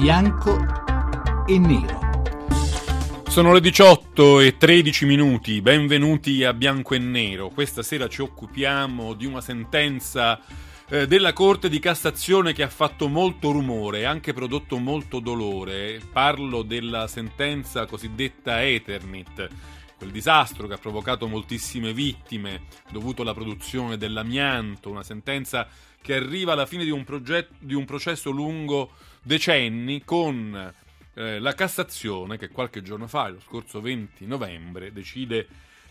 bianco e nero. Sono le 18 e 13 minuti, benvenuti a Bianco e Nero. Questa sera ci occupiamo di una sentenza eh, della Corte di Cassazione che ha fatto molto rumore e anche prodotto molto dolore. Parlo della sentenza cosiddetta Eternit, quel disastro che ha provocato moltissime vittime dovuto alla produzione dell'amianto, una sentenza che arriva alla fine di un, progetto, di un processo lungo decenni con eh, la Cassazione che qualche giorno fa, lo scorso 20 novembre, decide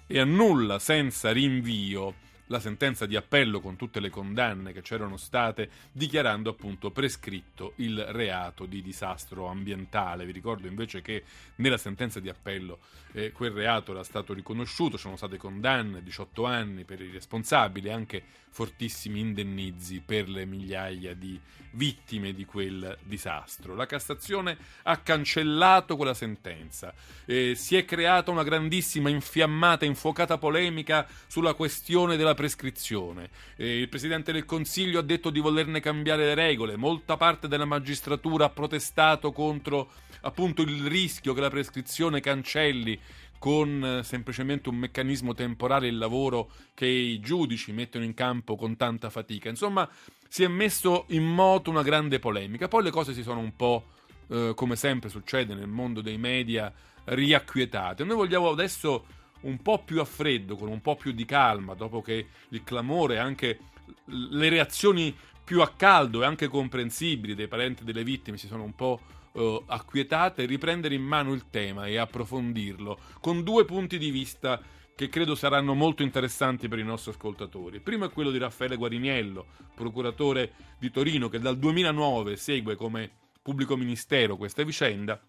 e annulla senza rinvio la sentenza di appello con tutte le condanne che c'erano state, dichiarando appunto prescritto il reato di disastro ambientale. Vi ricordo invece che nella sentenza di appello eh, quel reato era stato riconosciuto, sono state condanne 18 anni per i responsabili, anche fortissimi indennizi per le migliaia di vittime di quel disastro. La Cassazione ha cancellato quella sentenza, eh, si è creata una grandissima infiammata, infuocata polemica sulla questione della prescrizione. Eh, il Presidente del Consiglio ha detto di volerne cambiare le regole, molta parte della magistratura ha protestato contro appunto il rischio che la prescrizione cancelli con eh, semplicemente un meccanismo temporale il lavoro che i giudici mettono in campo con tanta fatica. Insomma, si è messo in moto una grande polemica. Poi le cose si sono un po', eh, come sempre succede nel mondo dei media, riacquietate. Noi vogliamo adesso un po' più a freddo, con un po' più di calma, dopo che il clamore e anche le reazioni più a caldo e anche comprensibili dei parenti delle vittime si sono un po' eh, acquietate, riprendere in mano il tema e approfondirlo con due punti di vista che credo saranno molto interessanti per i nostri ascoltatori. Primo è quello di Raffaele Guariniello, procuratore di Torino, che dal 2009 segue come pubblico ministero questa vicenda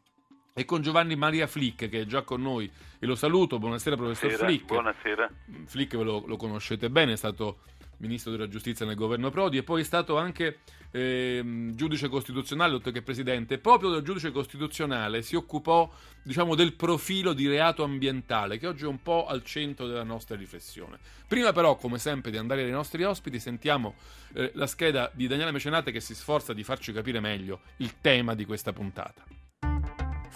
e con Giovanni Maria Flick che è già con noi e lo saluto. Buonasera professor Buonasera, Flick. Buonasera. Flick ve lo, lo, conoscete bene, è stato ministro della giustizia nel governo Prodi e poi è stato anche eh, giudice costituzionale oltre che presidente. Proprio del giudice costituzionale si occupò diciamo, del profilo di reato ambientale che oggi è un po' al centro della nostra riflessione. Prima però, come sempre, di andare ai nostri ospiti, sentiamo eh, la scheda di Daniele Mecenate che si sforza di farci capire meglio il tema di questa puntata.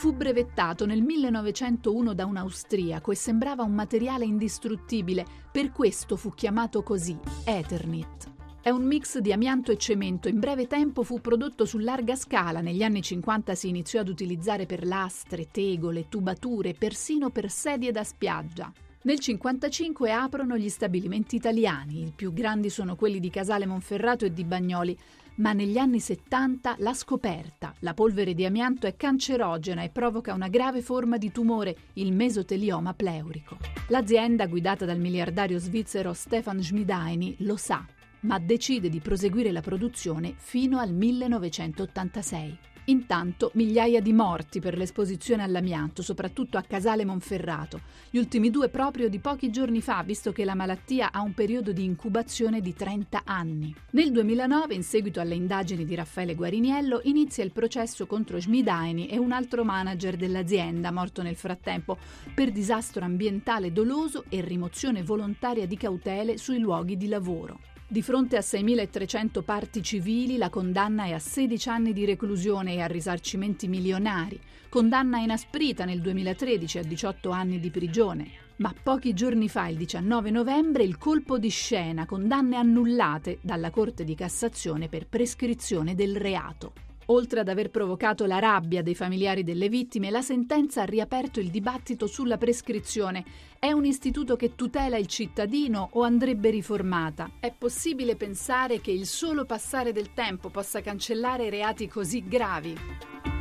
Fu brevettato nel 1901 da un austriaco e sembrava un materiale indistruttibile, per questo fu chiamato così, Eternit. È un mix di amianto e cemento, in breve tempo fu prodotto su larga scala, negli anni 50 si iniziò ad utilizzare per lastre, tegole, tubature, persino per sedie da spiaggia. Nel 1955 aprono gli stabilimenti italiani, i più grandi sono quelli di Casale Monferrato e di Bagnoli, ma negli anni 70 la scoperta. La polvere di amianto è cancerogena e provoca una grave forma di tumore, il mesotelioma pleurico. L'azienda, guidata dal miliardario svizzero Stefan Schmidaini, lo sa, ma decide di proseguire la produzione fino al 1986. Intanto migliaia di morti per l'esposizione all'amianto, soprattutto a Casale Monferrato, gli ultimi due proprio di pochi giorni fa, visto che la malattia ha un periodo di incubazione di 30 anni. Nel 2009, in seguito alle indagini di Raffaele Guariniello, inizia il processo contro Schmidaini e un altro manager dell'azienda, morto nel frattempo, per disastro ambientale doloso e rimozione volontaria di cautele sui luoghi di lavoro. Di fronte a 6.300 parti civili la condanna è a 16 anni di reclusione e a risarcimenti milionari, condanna inasprita nel 2013 a 18 anni di prigione. Ma pochi giorni fa, il 19 novembre, il colpo di scena, condanne annullate dalla Corte di Cassazione per prescrizione del reato. Oltre ad aver provocato la rabbia dei familiari delle vittime, la sentenza ha riaperto il dibattito sulla prescrizione. È un istituto che tutela il cittadino o andrebbe riformata? È possibile pensare che il solo passare del tempo possa cancellare reati così gravi?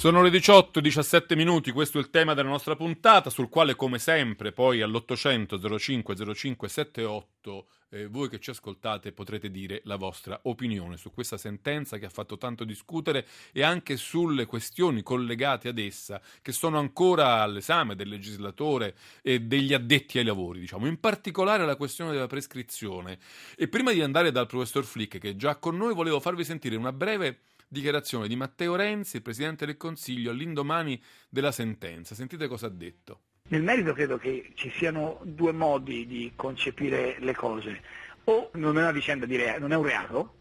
Sono le 18, 17 minuti, questo è il tema della nostra puntata, sul quale come sempre poi all'800 05 05 78 eh, voi che ci ascoltate potrete dire la vostra opinione su questa sentenza che ha fatto tanto discutere e anche sulle questioni collegate ad essa che sono ancora all'esame del legislatore e degli addetti ai lavori, diciamo, in particolare la questione della prescrizione. E prima di andare dal professor Flick che è già con noi, volevo farvi sentire una breve dichiarazione di Matteo Renzi, il Presidente del Consiglio, all'indomani della sentenza. Sentite cosa ha detto. Nel merito credo che ci siano due modi di concepire le cose. O non è una vicenda di reato, non è un reato,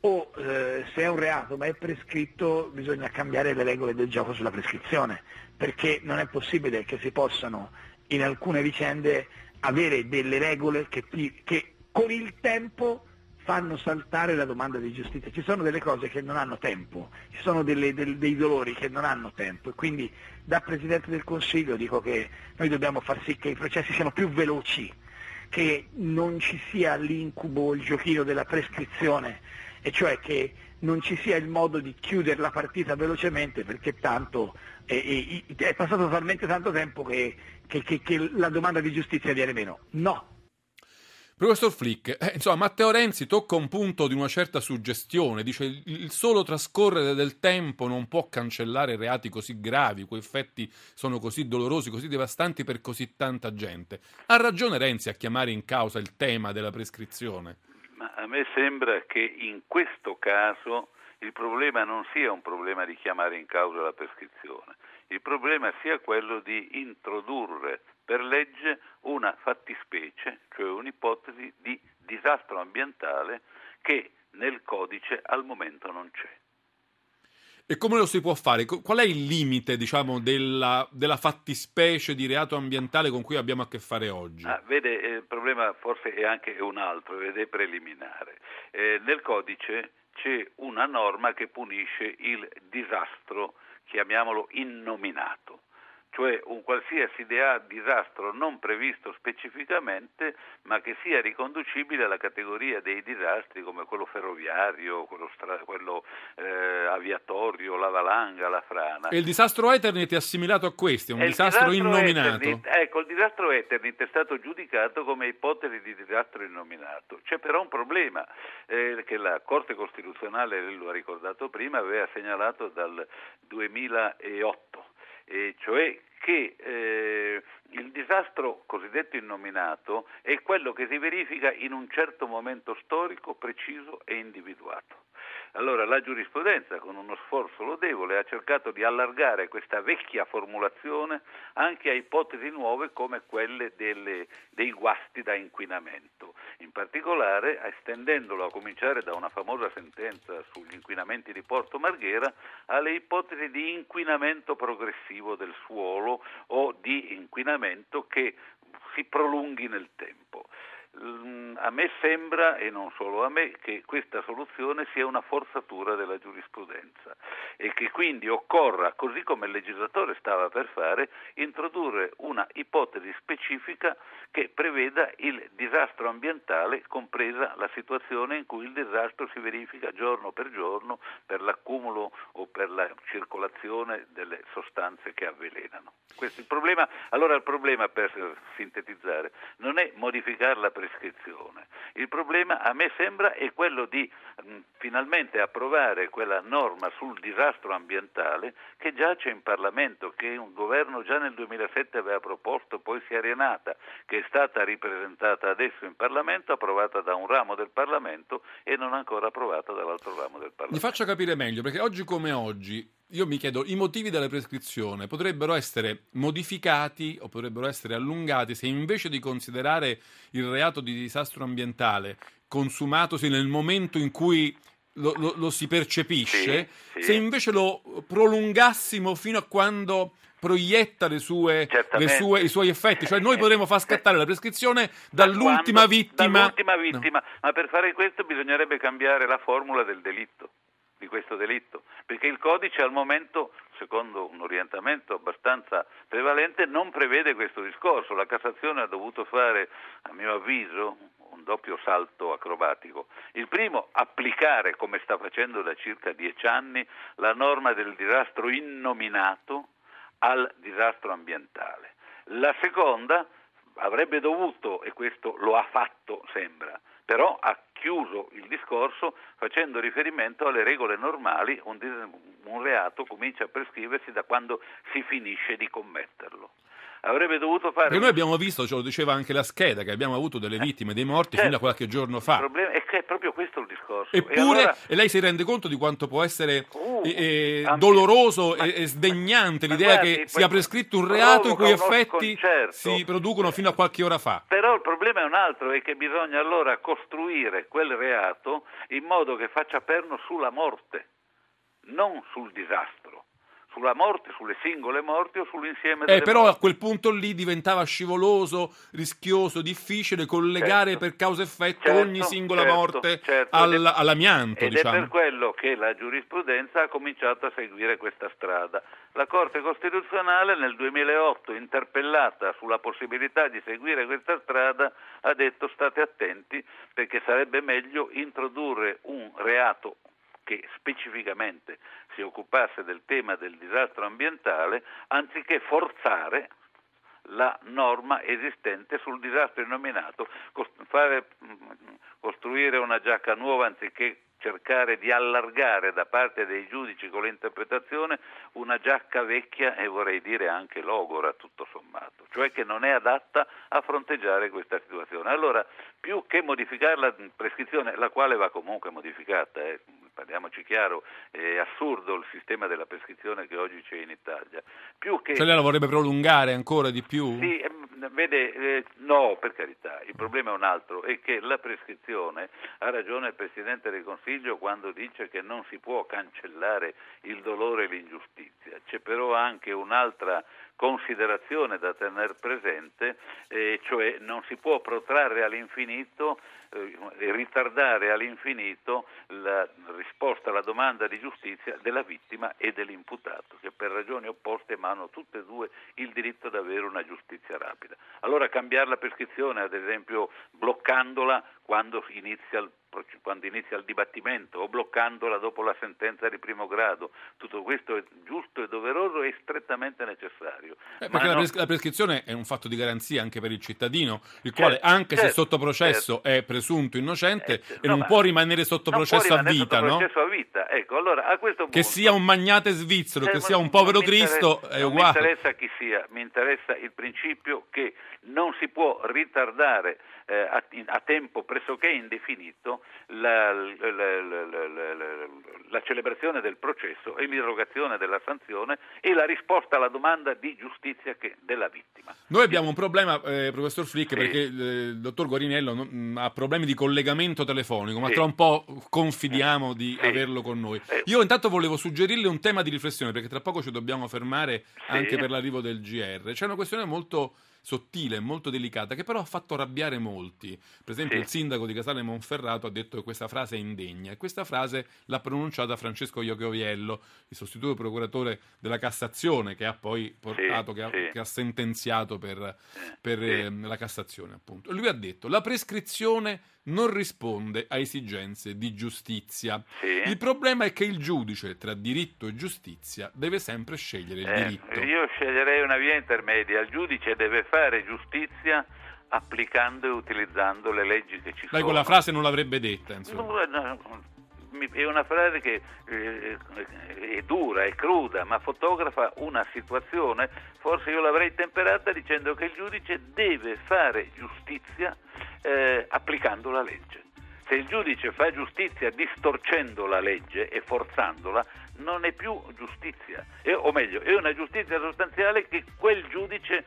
o eh, se è un reato ma è prescritto bisogna cambiare le regole del gioco sulla prescrizione, perché non è possibile che si possano in alcune vicende avere delle regole che, ti, che con il tempo fanno saltare la domanda di giustizia. Ci sono delle cose che non hanno tempo, ci sono delle, del, dei dolori che non hanno tempo e quindi da Presidente del Consiglio dico che noi dobbiamo far sì che i processi siano più veloci, che non ci sia l'incubo, il giochino della prescrizione, e cioè che non ci sia il modo di chiudere la partita velocemente perché tanto è, è passato talmente tanto tempo che, che, che, che la domanda di giustizia viene meno. No, Professor Flick, eh, insomma, Matteo Renzi tocca un punto di una certa suggestione, dice il solo trascorrere del tempo non può cancellare reati così gravi, quei effetti sono così dolorosi, così devastanti per così tanta gente. Ha ragione Renzi a chiamare in causa il tema della prescrizione? Ma a me sembra che in questo caso il problema non sia un problema di chiamare in causa la prescrizione, il problema sia quello di introdurre per legge una fattispecie, cioè un'ipotesi di disastro ambientale che nel codice al momento non c'è. E come lo si può fare? Qual è il limite, diciamo, della, della fattispecie di reato ambientale con cui abbiamo a che fare oggi? Ah, vede, eh, il problema forse è anche un altro ed è preliminare. Eh, nel codice c'è una norma che punisce il disastro, chiamiamolo innominato cioè un qualsiasi disastro non previsto specificamente, ma che sia riconducibile alla categoria dei disastri come quello ferroviario, quello, stra- quello eh, aviatorio, la valanga, la frana. E il disastro Eternit è assimilato a questi, è un disastro, disastro innominato. Eternit, ecco, il disastro Eternit è stato giudicato come ipotesi di disastro innominato. C'è però un problema eh, che la Corte Costituzionale, lo ha ricordato prima, aveva segnalato dal 2008 e cioè che eh, il disastro cosiddetto innominato è quello che si verifica in un certo momento storico preciso e individuato. Allora la giurisprudenza, con uno sforzo lodevole, ha cercato di allargare questa vecchia formulazione anche a ipotesi nuove come quelle delle, dei guasti da inquinamento, in particolare estendendolo a cominciare da una famosa sentenza sugli inquinamenti di Porto Marghera alle ipotesi di inquinamento progressivo del suolo o di inquinamento che si prolunghi nel tempo. Mm, a me sembra, e non solo a me, che questa soluzione sia una forzatura della giurisprudenza e che quindi occorra, così come il legislatore stava per fare, introdurre una ipotesi specifica che preveda il disastro ambientale, compresa la situazione in cui il disastro si verifica giorno per giorno per l'accumulo o per la circolazione delle sostanze che avvelenano. Questo il problema, allora il problema, per sintetizzare, non è modificare la prescrizione, prescrizione. Il problema a me sembra è quello di mh, finalmente approvare quella norma sul disastro ambientale che giace in Parlamento, che un governo già nel 2007 aveva proposto, poi si è arenata, che è stata ripresentata adesso in Parlamento, approvata da un ramo del Parlamento e non ancora approvata dall'altro ramo del Parlamento. Mi faccia capire meglio, perché oggi come oggi io mi chiedo, i motivi della prescrizione potrebbero essere modificati o potrebbero essere allungati se invece di considerare il reato di disastro ambientale consumatosi nel momento in cui lo, lo, lo si percepisce, sì, sì. se invece lo prolungassimo fino a quando proietta le sue, le sue, i suoi effetti, cioè noi potremmo far scattare la prescrizione dall'ultima quando, vittima. Dall'ultima vittima, no. ma per fare questo bisognerebbe cambiare la formula del delitto di questo delitto, perché il codice al momento, secondo un orientamento abbastanza prevalente, non prevede questo discorso. La Cassazione ha dovuto fare, a mio avviso, un doppio salto acrobatico. Il primo, applicare, come sta facendo da circa dieci anni, la norma del disastro innominato al disastro ambientale. La seconda, avrebbe dovuto, e questo lo ha fatto, sembra, però ha chiuso il discorso facendo riferimento alle regole normali, un, un reato comincia a prescriversi da quando si finisce di commetterlo. Avrebbe dovuto fare... Perché noi abbiamo visto, ce lo diceva anche la scheda, che abbiamo avuto delle vittime, dei morti Certo. fino a qualche giorno Il fa. problema è che è proprio questo il discorso. E Eppure, allora- e lei si rende conto di quanto può essere Uh, eh, eh, doloroso ma- e, e sdegnante l'idea guardi, che sia prescritto un reato i cui effetti si producono fino a qualche ora fa. Però il problema è un altro, è che bisogna allora costruire quel reato in modo che faccia perno sulla morte, non sul disastro, sulla morte, sulle singole morti o sull'insieme Eh, delle però a morti. quel punto lì diventava scivoloso, rischioso, difficile collegare Certo. per causa-effetto Certo, ogni singola certo, morte certo. al- Ed è- all'amianto, Ed diciamo. è per quello che la giurisprudenza ha cominciato a seguire questa strada. La Corte Costituzionale nel 2008, interpellata sulla possibilità di seguire questa strada, ha detto state attenti perché sarebbe meglio introdurre un reato che specificamente si occupasse del tema del disastro ambientale anziché forzare la norma esistente sul disastro innominato, fare, mm, costruire una giacca nuova anziché cercare di allargare da parte dei giudici con l'interpretazione una giacca vecchia e vorrei dire anche logora tutto sommato, cioè che non è adatta a fronteggiare questa situazione. Allora, più che modificare la prescrizione, la quale va comunque modificata, eh, parliamoci chiaro, è assurdo il sistema della prescrizione che oggi c'è in Italia, più che... Cioè lei la vorrebbe prolungare ancora di più? Sì, ehm, vede, eh, no, per carità, il problema è un altro, è che la prescrizione, ha ragione il Presidente del Consiglio quando dice che non si può cancellare il dolore e l'ingiustizia, c'è però anche un'altra considerazione da tenere presente, eh, cioè non si può protrarre all'infinito ritardare all'infinito la risposta alla domanda di giustizia della vittima e dell'imputato, che per ragioni opposte hanno tutte e due il diritto ad avere una giustizia rapida. Allora cambiare la prescrizione, ad esempio bloccandola quando inizia il quando inizia il dibattimento o bloccandola dopo la sentenza di primo grado, tutto questo è giusto e doveroso e strettamente necessario. Eh, Ma perché la, no- pres- la prescrizione è un fatto di garanzia anche per il cittadino, il quale, Certo, anche se certo, sotto processo è presunto innocente Eh, e no, non può rimanere sotto non processo a vita, sotto no? processo a vita. Ecco, allora a questo punto Che sia un magnate svizzero, Eh, che sia un non povero Cristo, è non uguale. mi interessa chi sia, mi interessa il principio che non si può ritardare eh, a, a tempo pressoché indefinito la, la- la- la- celebrazione del processo e l'irrogazione della sanzione e la risposta alla domanda di giustizia che- della vittima. Noi abbiamo un problema, eh, professor Flick, Sì. perché eh, il dottor Guarinello mh, ha problemi di collegamento telefonico, ma Sì. tra un po' confidiamo di Sì. averlo con noi. Eh. Io intanto volevo suggerirle un tema di riflessione, perché tra poco ci dobbiamo fermare anche per l'arrivo del GR. C'è una questione molto sottile, molto delicata, che però ha fatto arrabbiare molti. Per esempio Sì. il sindaco di Casale Monferrato ha detto che questa frase è indegna e questa frase l'ha pronunciata Francesco Iocchioviello, il sostituto procuratore della Cassazione, che ha poi portato, che, ha, sì. che ha sentenziato per, per sì. ehm, la Cassazione, appunto. Lui ha detto la prescrizione non risponde a esigenze di giustizia. Sì. Il problema è che il giudice, tra diritto e giustizia, deve sempre scegliere il Eh, diritto. io sceglierei una via intermedia, il giudice deve fare giustizia applicando e utilizzando le leggi che ci Lei sono. quella frase non l'avrebbe detta, insomma. No, no, È una frase che eh, è dura, è cruda, ma fotografa una situazione. Forse io l'avrei temperata dicendo che il giudice deve fare giustizia eh, applicando la legge. Se il giudice fa giustizia distorcendo la legge e forzandola, non è più giustizia, o meglio, è una giustizia sostanziale che quel giudice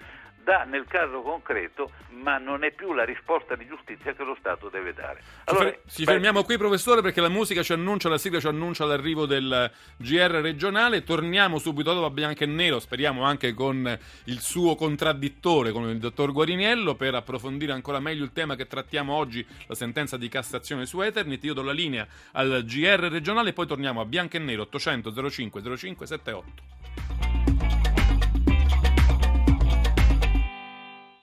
dà nel caso concreto, ma non è più la risposta di giustizia che lo Stato deve dare. Ci fer- ci beh, fermiamo qui, professore, perché la musica ci annuncia, la sigla ci annuncia l'arrivo del GR regionale. Torniamo subito dopo a Bianco e Nero, speriamo anche con il suo contraddittore, con il dottor Guariniello, per approfondire ancora meglio il tema che trattiamo oggi, la sentenza di Cassazione su Eternit. Io do la linea al GR regionale e poi torniamo a Bianco e Nero 800 05 05 78.